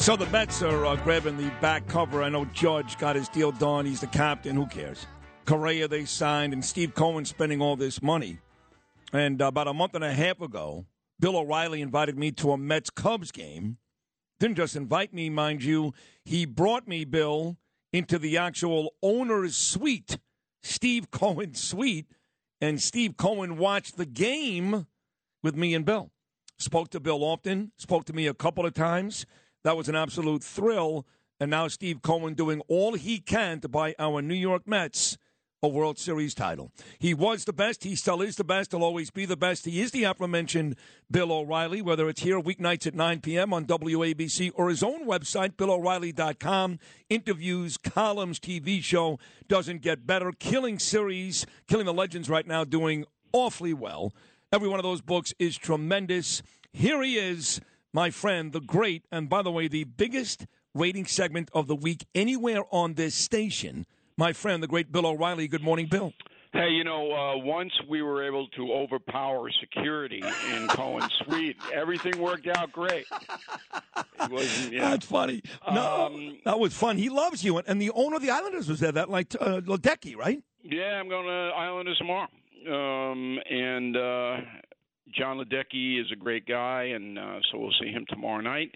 So the Mets are uh, grabbing the back cover. I know Judge got his deal done. He's the captain. Who cares? Correa they signed, and Steve Cohen spending all this money. And uh, about a month and a half ago, Bill O'Reilly invited me to a Mets Cubs game. Didn't just invite me, mind you. He brought me, Bill, into the actual owner's suite, Steve Cohen's suite. And Steve Cohen watched the game with me and Bill. Spoke to Bill often, spoke to me a couple of times. That was an absolute thrill. And now Steve Cohen doing all he can to buy our New York Mets a World Series title. He was the best. He still is the best. He'll always be the best. He is the aforementioned Bill O'Reilly, whether it's here weeknights at 9 p.m. on WABC or his own website, BillO'Reilly.com. Interviews, columns, TV show. Doesn't get better. Killing series, Killing the Legends right now, doing awfully well. Every one of those books is tremendous. Here he is my friend, the great, and by the way, the biggest rating segment of the week anywhere on this station. My friend, the great Bill O'Reilly. Good morning, Bill. Hey, you know, uh, once we were able to overpower security in Cohen's suite, everything worked out great. It was, yeah. That's funny. No, Um, that was fun. He loves you, and the owner of the Islanders was there. That like uh, Ledecky, right? Yeah, I'm going to Islanders tomorrow. Um, and uh, Jon Ledecky is a great guy, and uh, so we'll see him tomorrow night.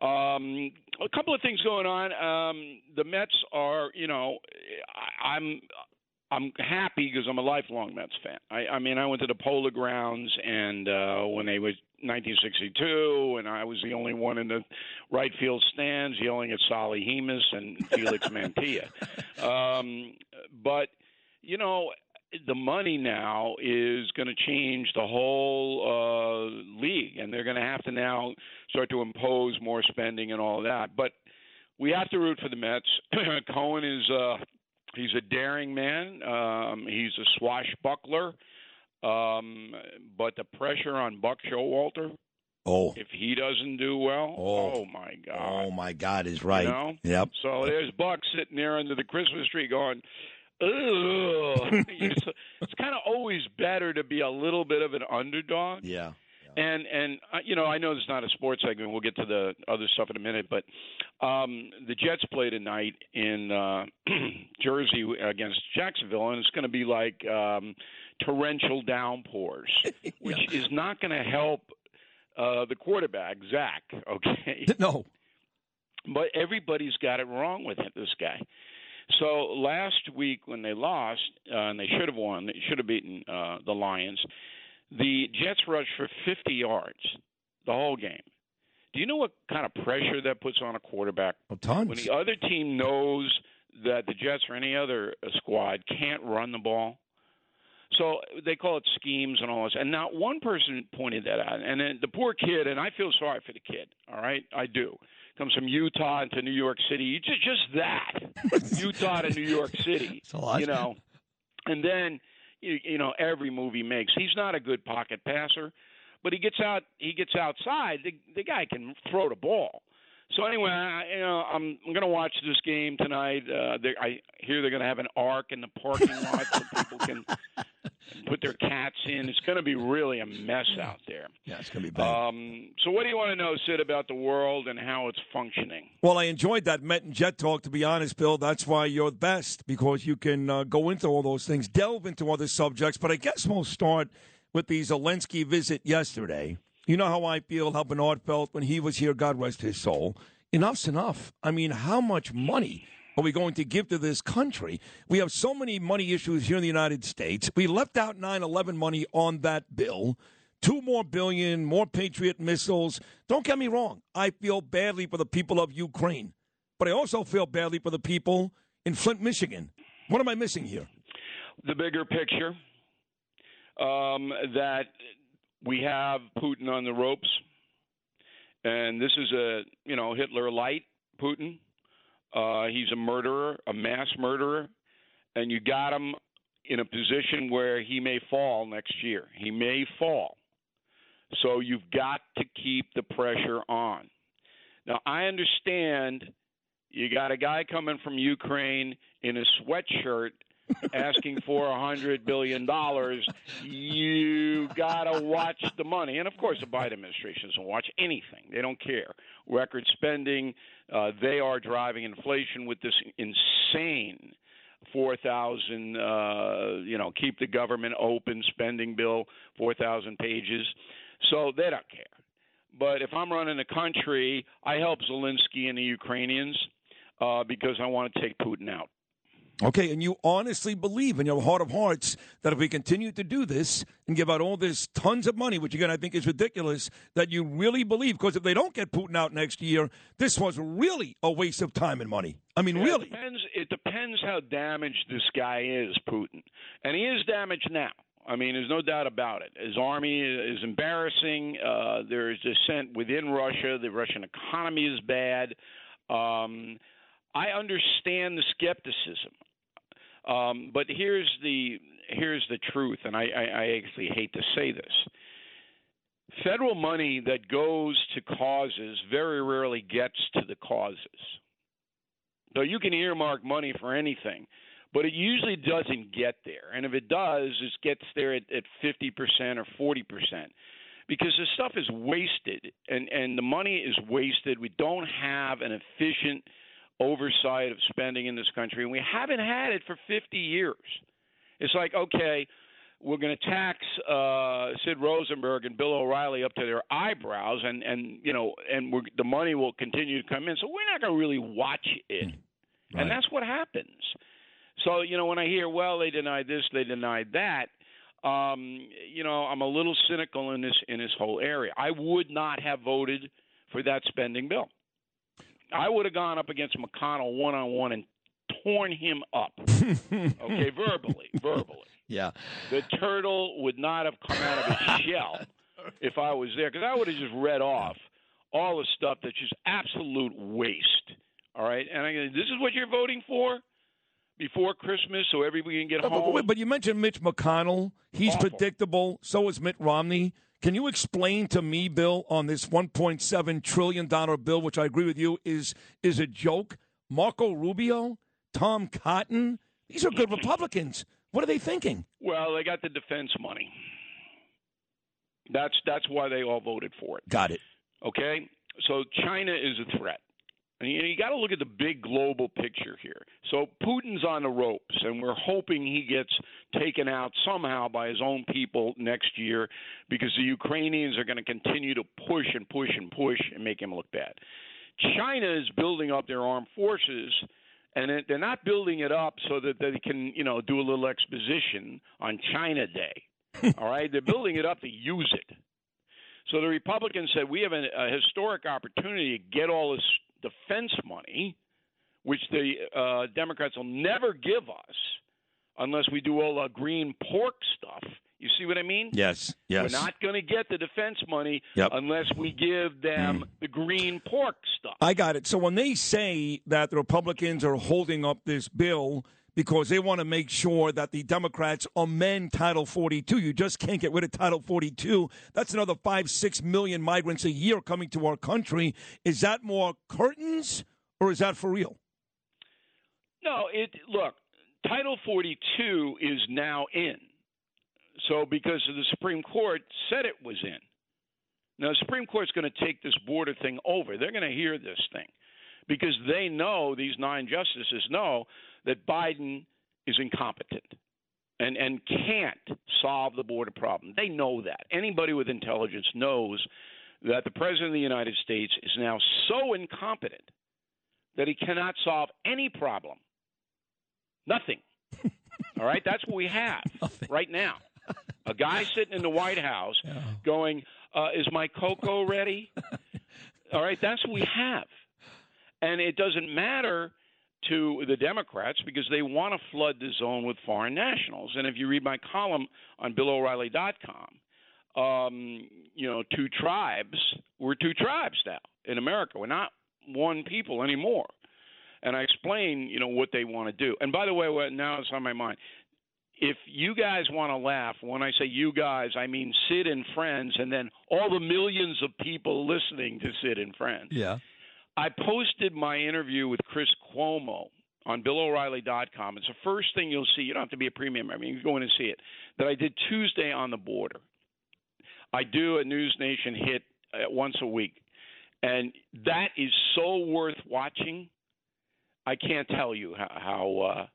Um, a couple of things going on. Um, the Mets are, you know, I, I'm. I'm happy because I'm a lifelong Mets fan. I, I mean, I went to the Polo Grounds, and uh, when they was 1962, and I was the only one in the right field stands yelling at Solly Hemus and Felix Mantilla. Um, but you know, the money now is going to change the whole uh, league, and they're going to have to now start to impose more spending and all of that. But we have to root for the Mets. Cohen is uh, he's a daring man. Um, he's a swashbuckler. Um, but the pressure on Buck Showalter, Oh, if he doesn't do well, Oh. oh, my God. oh my God, is right. You know? Yep. So there's Buck sitting there under the Christmas tree going, Ugh. it's kind of always better to be a little bit of an underdog. Yeah. And and uh, you know I know is not a sports segment. We'll get to the other stuff in a minute, but um, the Jets play tonight in uh, Jersey against Jacksonville, and it's going to be like um, torrential downpours, which is not going to help uh, the quarterback Zach. Okay, No. but everybody's got it wrong with it, this guy. So last week when they lost uh, and they should have won, they should have beaten uh, the Lions. The Jets rushed for 50 yards the whole game. Do you know what kind of pressure that puts on a quarterback Oh, tons. when the other team knows that the Jets or any other uh, squad can't run the ball? So they call it schemes and all this. And not one person pointed that out. And then the poor kid, and I feel sorry for the kid. All right, I do. Comes from Utah into New York City. Just just that, Utah to New York City. It's a lot. You know, and then you, you know every movie makes. He's not a good pocket passer, but he gets out. He gets outside. The the guy can throw the ball. So anyway, I, you know, I'm I'm going to watch this game tonight. Uh, they, I hear they're going to have an ark in the parking lot so people can put their cats in. It's going to be really a mess out there. Yeah, it's gonna be bad. Um, so what do you want to know, Sid, about the world and how it's functioning? Well, I enjoyed that Met and Jet talk, to be honest, Bill. That's why you're the best, because you can uh, go into all those things, delve into other subjects. But I guess we'll start with the Zelensky visit yesterday. You know how I feel, how Bernard felt when he was here, God rest his soul. Enough's enough. I mean, how much money are we going to give to this country? We have so many money issues here in the United States. We left out 9 11 money on that bill. Two more billion, more Patriot missiles. Don't get me wrong. I feel badly for the people of Ukraine, but I also feel badly for the people in Flint, Michigan. What am I missing here? The bigger picture um, that we have Putin on the ropes, and this is a you know Hitler light Putin. Uh, he's a murderer, a mass murderer, and you got him in a position where he may fall next year. He may fall. So you've got to keep the pressure on. Now, I understand you got a guy coming from Ukraine in a sweatshirt asking for a hundred billion dollars, you gotta watch the money. And of course, the Biden administration doesn't watch anything; they don't care. Record spending, uh, they are driving inflation with this insane four thousand, uh, you know, keep the government open spending bill, four thousand pages. So they don't care. But if I'm running the country, I help Zelensky and the Ukrainians uh, because I want to take Putin out. Okay, and you honestly believe in your heart of hearts that if we continue to do this and give out all this tons of money, which again I think is ridiculous, that you really believe, because if they don't get Putin out next year, this was really a waste of time and money. I mean, yeah, really. It depends, it depends how damaged this guy is, Putin. And he is damaged now. I mean, there's no doubt about it. His army is embarrassing. Uh, there is dissent within Russia. The Russian economy is bad. Um, I understand the skepticism. Um, but here's the here's the truth, and I, I, I actually hate to say this. Federal money that goes to causes very rarely gets to the causes. So you can earmark money for anything, but it usually doesn't get there. And if it does, it gets there at, at 50% or 40% because the stuff is wasted and, and the money is wasted. We don't have an efficient – oversight of spending in this country, and we haven't had it for 50 years. It's like, okay, we're going to tax uh, Sid Rosenberg and Bill O'Reilly up to their eyebrows, and and you know, and we're, the money will continue to come in. So we're not going to really watch it, right. and that's what happens. So you know, when I hear, well, they denied this, they denied that. Um, you know, I'm a little cynical in this in this whole area. I would not have voted for that spending bill. I would have gone up against McConnell one on one and torn him up. okay, verbally, verbally. Yeah. The turtle would not have come out of his shell if I was there because I would have just read off all the stuff that's just absolute waste. All right, and I, this is what you're voting for before Christmas, so everybody can get home. But, but you mentioned Mitch McConnell. He's Awful. predictable. So is Mitt Romney. Can you explain to me, Bill, on this 1.7 trillion dollar bill, which I agree with you is is a joke? Marco Rubio, Tom Cotton, these are good Republicans. What are they thinking? Well, they got the defense money. That's that's why they all voted for it. Got it. Okay, so China is a threat. And you, you got to look at the big global picture here. So Putin's on the ropes, and we're hoping he gets taken out somehow by his own people next year because the Ukrainians are going to continue to push and push and push and make him look bad. China is building up their armed forces and they're not building it up so that they can, you know, do a little exposition on China Day. All right, they're building it up to use it. So the Republicans said we have a, a historic opportunity to get all this defense money, which the uh, Democrats will never give us unless we do all the green pork stuff. You see what I mean? Yes, yes. We're not going to get the defense money yep. unless we give them mm. the green pork stuff. I got it. So when they say that the Republicans are holding up this bill because they want to make sure that the Democrats amend Title 42, you just can't get rid of Title 42. That's another five, six million migrants a year coming to our country. Is that more curtains or is that for real? No, it look, Title 42 is now in. So, because the Supreme Court said it was in. Now, the Supreme Court's going to take this border thing over. They're going to hear this thing because they know, these nine justices know, that Biden is incompetent and, and can't solve the border problem. They know that. Anybody with intelligence knows that the President of the United States is now so incompetent that he cannot solve any problem. Nothing. All right? That's what we have Nothing. right now a guy sitting in the White House going, uh, "Is my cocoa ready?" All right, that's what we have, and it doesn't matter to the Democrats because they want to flood the zone with foreign nationals. And if you read my column on BillO'Reilly.com, um, you know, two tribes. We're two tribes now in America. We're not one people anymore. and I explain, you know, what they want to do. And by the way, what now it's on my mind. If you guys want to laugh, when I say you guys, I mean Sid and friends, and then all the millions of people listening to Sid and friends. Yeah. I posted my interview with Chris Cuomo on BillO'Reilly.com. It's the first thing you'll see. You don't have to be a premium I mean, You can go in and see it. That I did Tuesday on the border. I do a News Nation hit uh, once a week, and that is so worth watching. I can't tell you how how, uh,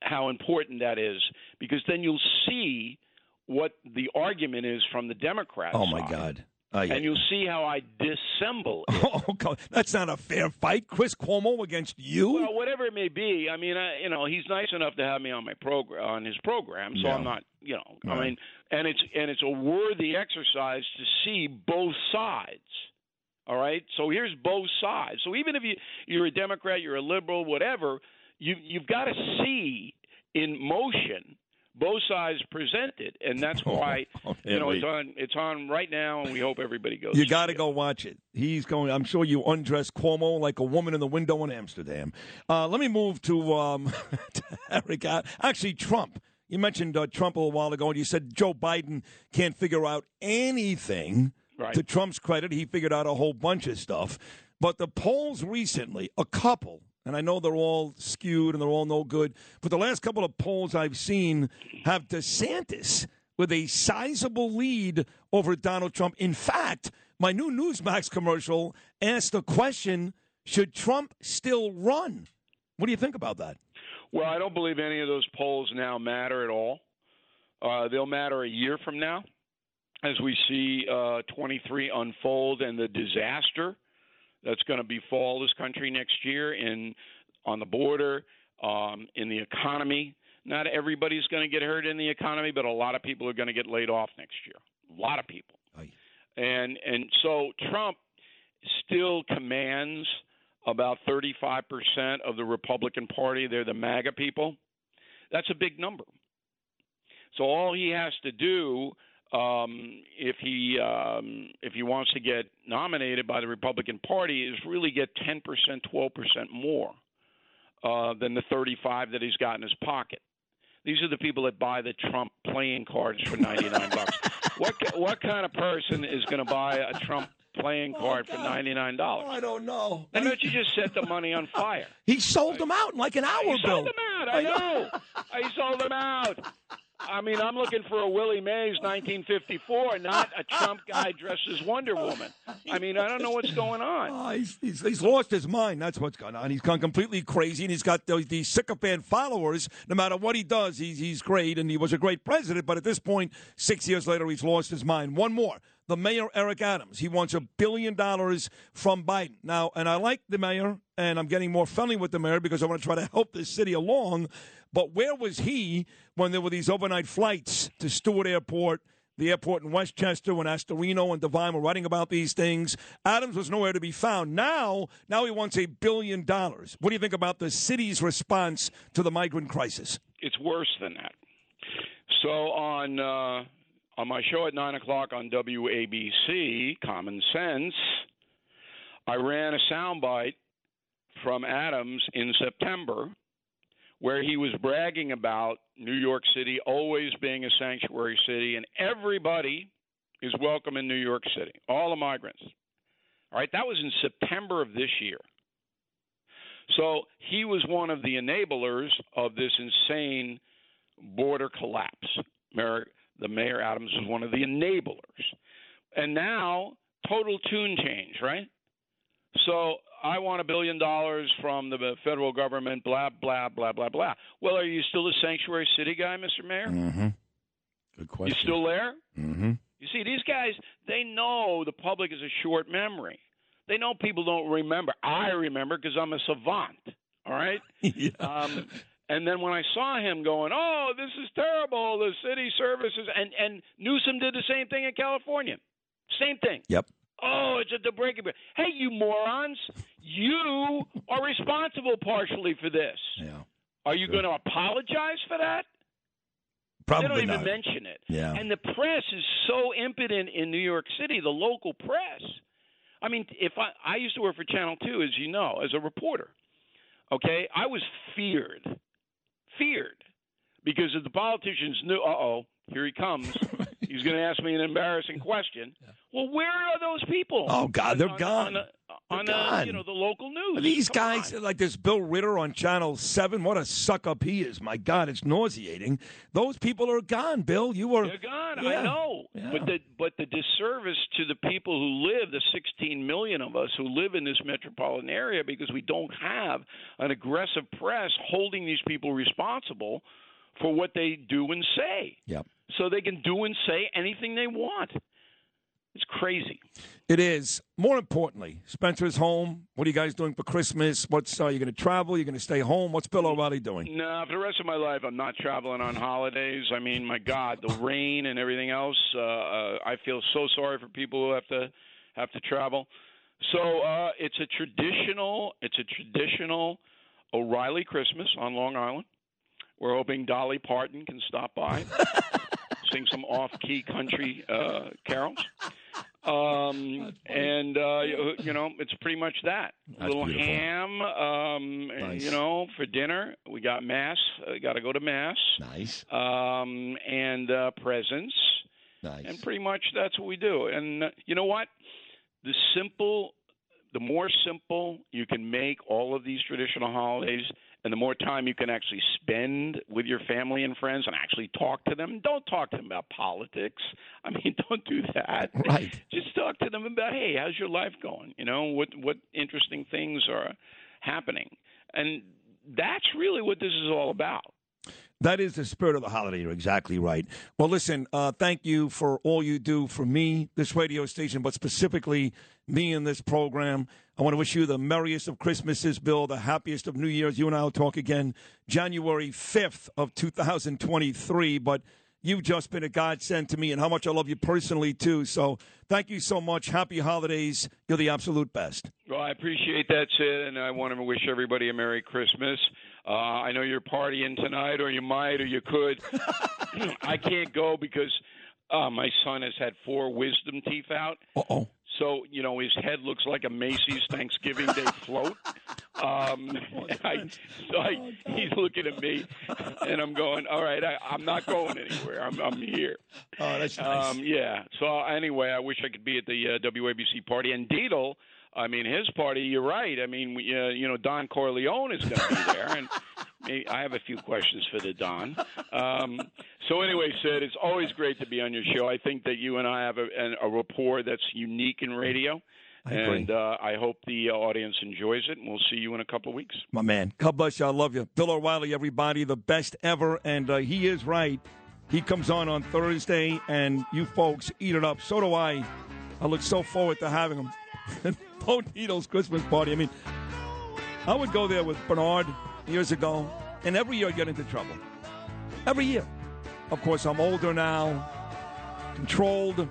how important that is because then you'll see what the argument is from the Democrats. Oh my side. God. Uh, yeah. And you'll see how I dissemble. It. Oh, God. that's not a fair fight, Chris Cuomo against you. Well, whatever it may be. I mean, I, you know, he's nice enough to have me on my program, on his program, so yeah. I'm not, you know, right. I mean, and it's and it's a worthy exercise to see both sides. All right, so here's both sides. So even if you you're a Democrat, you're a liberal, whatever, you you've got to see in motion both sides presented, and that's oh, why oh, you know it's on it's on right now, and we hope everybody goes. You got to go watch it. He's going. I'm sure you undress Cuomo like a woman in the window in Amsterdam. Uh, let me move to, um, to Eric. Actually, Trump. You mentioned uh, Trump a little while ago, and you said Joe Biden can't figure out anything. Right. To Trump's credit, he figured out a whole bunch of stuff. But the polls recently, a couple, and I know they're all skewed and they're all no good, but the last couple of polls I've seen have DeSantis with a sizable lead over Donald Trump. In fact, my new Newsmax commercial asked the question should Trump still run? What do you think about that? Well, I don't believe any of those polls now matter at all. Uh, they'll matter a year from now as we see uh, 23 unfold and the disaster that's going to befall this country next year in on the border, um, in the economy. Not everybody's going to get hurt in the economy, but a lot of people are going to get laid off next year. A lot of people. Aye. And and so Trump still commands about 35% of the Republican Party. They're the MAGA people. That's a big number. So all he has to do um, if he um, if he wants to get nominated by the Republican Party, is really get 10 percent, 12 percent more uh, than the 35 that he's got in his pocket. These are the people that buy the Trump playing cards for 99 bucks. What what kind of person is going to buy a Trump playing oh, card oh, for ninety nine dollars. Oh, I don't know. Why don't you just set the money on fire? He sold them out in like an hour. He Bill. sold them out. I know. he sold them out. I mean, I'm looking for a Willie Mays 1954, not a Trump guy dressed as Wonder Woman. I mean, I don't know what's going on. Oh, he's, he's, he's, lost his mind. That's what's going on. He's gone completely crazy, and he's got those, these sycophant followers. No matter what he does, he's, he's great, and he was a great president. But at this point, six years later, he's lost his mind. One more. The mayor, Eric Adams, he wants a billion dollars from Biden. Now, and I like the mayor, and I'm getting more friendly with the mayor because I want to try to help this city along. But where was he when there were these overnight flights to Stewart Airport, the airport in Westchester, when Astorino and Devine were writing about these things? Adams was nowhere to be found. Now, now he wants a billion dollars. What do you think about the city's response to the migrant crisis? It's worse than that. So on uh, on my show at nine o'clock on WABC, Common Sense, I ran a soundbite from Adams in September where he was bragging about New York City always being a sanctuary city and everybody is welcome in New York City, all the migrants. All right, that was in September of this year. So he was one of the enablers of this insane border collapse. Mayor, the Mayor Adams was one of the enablers. And now, total tune change, right? So I want a billion dollars from the federal government, blah, blah, blah, blah, blah. Well, are you still a sanctuary city guy, Mr. Mayor? Mm-hmm. Good question. You still there? Mm-hmm. You see, these guys, they know the public is a short memory. They know people don't remember. I remember because I'm a savant, all right? yeah. Um, and then when I saw him going, "Oh, this is terrible," the city services, and and Newsom did the same thing in California, same thing. Yep. Oh, it's a the breaking. point. Hey, you morons! You are responsible partially for this. Yeah. Are you going to apologize for that? Probably they don't not. even mention it. Yeah. And the press is so impotent in New York City, the local press. I mean, if I I used to work for Channel 2 as you know, as a reporter. Okay, I was feared, feared, because if the politicians knew, uh oh, here he comes. He's going to ask me an embarrassing question. Well, where are those people? Oh God, they're on, gone. On, the, on gone. you know the local news. These Come guys, on. like this Bill Ritter on Channel 7, what a suck up he is. My God, it's nauseating. Those people are gone, Bill. You were. They're gone. Yeah. I know, Yeah. but the but the disservice to the people who live, the 16 million of us who live in this metropolitan area, because we don't have an aggressive press holding these people responsible for what they do and say, Yep. so they can do and say anything they want. It's crazy. It is. More importantly, Spencer's home. What are you guys doing for Christmas? What's uh, you going to travel? You're going to stay home? What's Bill O'Reilly doing? No, for the rest of my life, I'm not traveling on holidays. I mean, my God, the rain and everything else. Uh, uh, I feel so sorry for people who have to have to travel. So uh, it's a traditional. It's a traditional O'Reilly Christmas on Long Island. We're hoping Dolly Parton can stop by, sing some off-key country uh, carols. Um, and uh, you you know, it's pretty much that. That's little beautiful. ham, um, Nice. you know, for dinner. We got mass. Uh, got to go to mass. Nice. Um, and uh, presents, Nice. and pretty much that's what we do. And uh, you know what? The simple, the more simple you can make all of these traditional holidays, and the more time you can actually spend with your family and friends and actually talk to them. Don't talk to them about politics. I mean, don't do that. Right. Just talk to them about, hey, how's your life going? You know, what what interesting things are happening, and that's really what this is all about. That is the spirit of the holiday. You're exactly right. Well, listen, uh, thank you for all you do for me, this radio station, but specifically me in this program. I want to wish you the merriest of Christmases, Bill, the happiest of New Year's. You and I will talk again January 5th of 2023, but you've just been a godsend to me and how much I love you personally, too. So thank you so much. Happy holidays. You're the absolute best. Well, I appreciate that, Sid, and I want to wish everybody a Merry Christmas. Uh, I know you're partying tonight, or you might, or you could. I can't go because uh, my son has had four wisdom teeth out. Uh-oh. So, you know, his head looks like a Macy's Thanksgiving Day float. Um, I, so I, he's looking at me, and I'm going, all right, I, I'm not going anywhere. I'm, I'm here. Oh, that's nice. Um, yeah. So anyway, I wish I could be at the uh, WABC party. And Deedle, I mean, his party. You're right. I mean, we, uh, you know, Don Corleone is going to be there, and maybe, I have a few questions for the Don. Um, so anyway, Sid, it's always great to be on your show. I think that you and I have a, an, a rapport that's unique in radio. I. And uh, I hope the uh, audience enjoys it, and we'll see you in a couple of weeks. My man. God bless you. I love you. Bill O'Reilly, everybody, the best ever. And uh, he is right. He comes on on Thursday, and you folks eat it up. So do I. I look so forward to having him. Bo Christmas party. I mean, I would go there with Bernard years ago, and every year I get into trouble. Every year. Of course, I'm older now, controlled.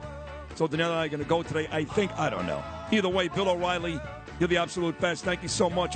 So Danielle and I are going to go today. I think, I don't know. Either way, Bill O'Reilly, you're the absolute best. Thank you so much.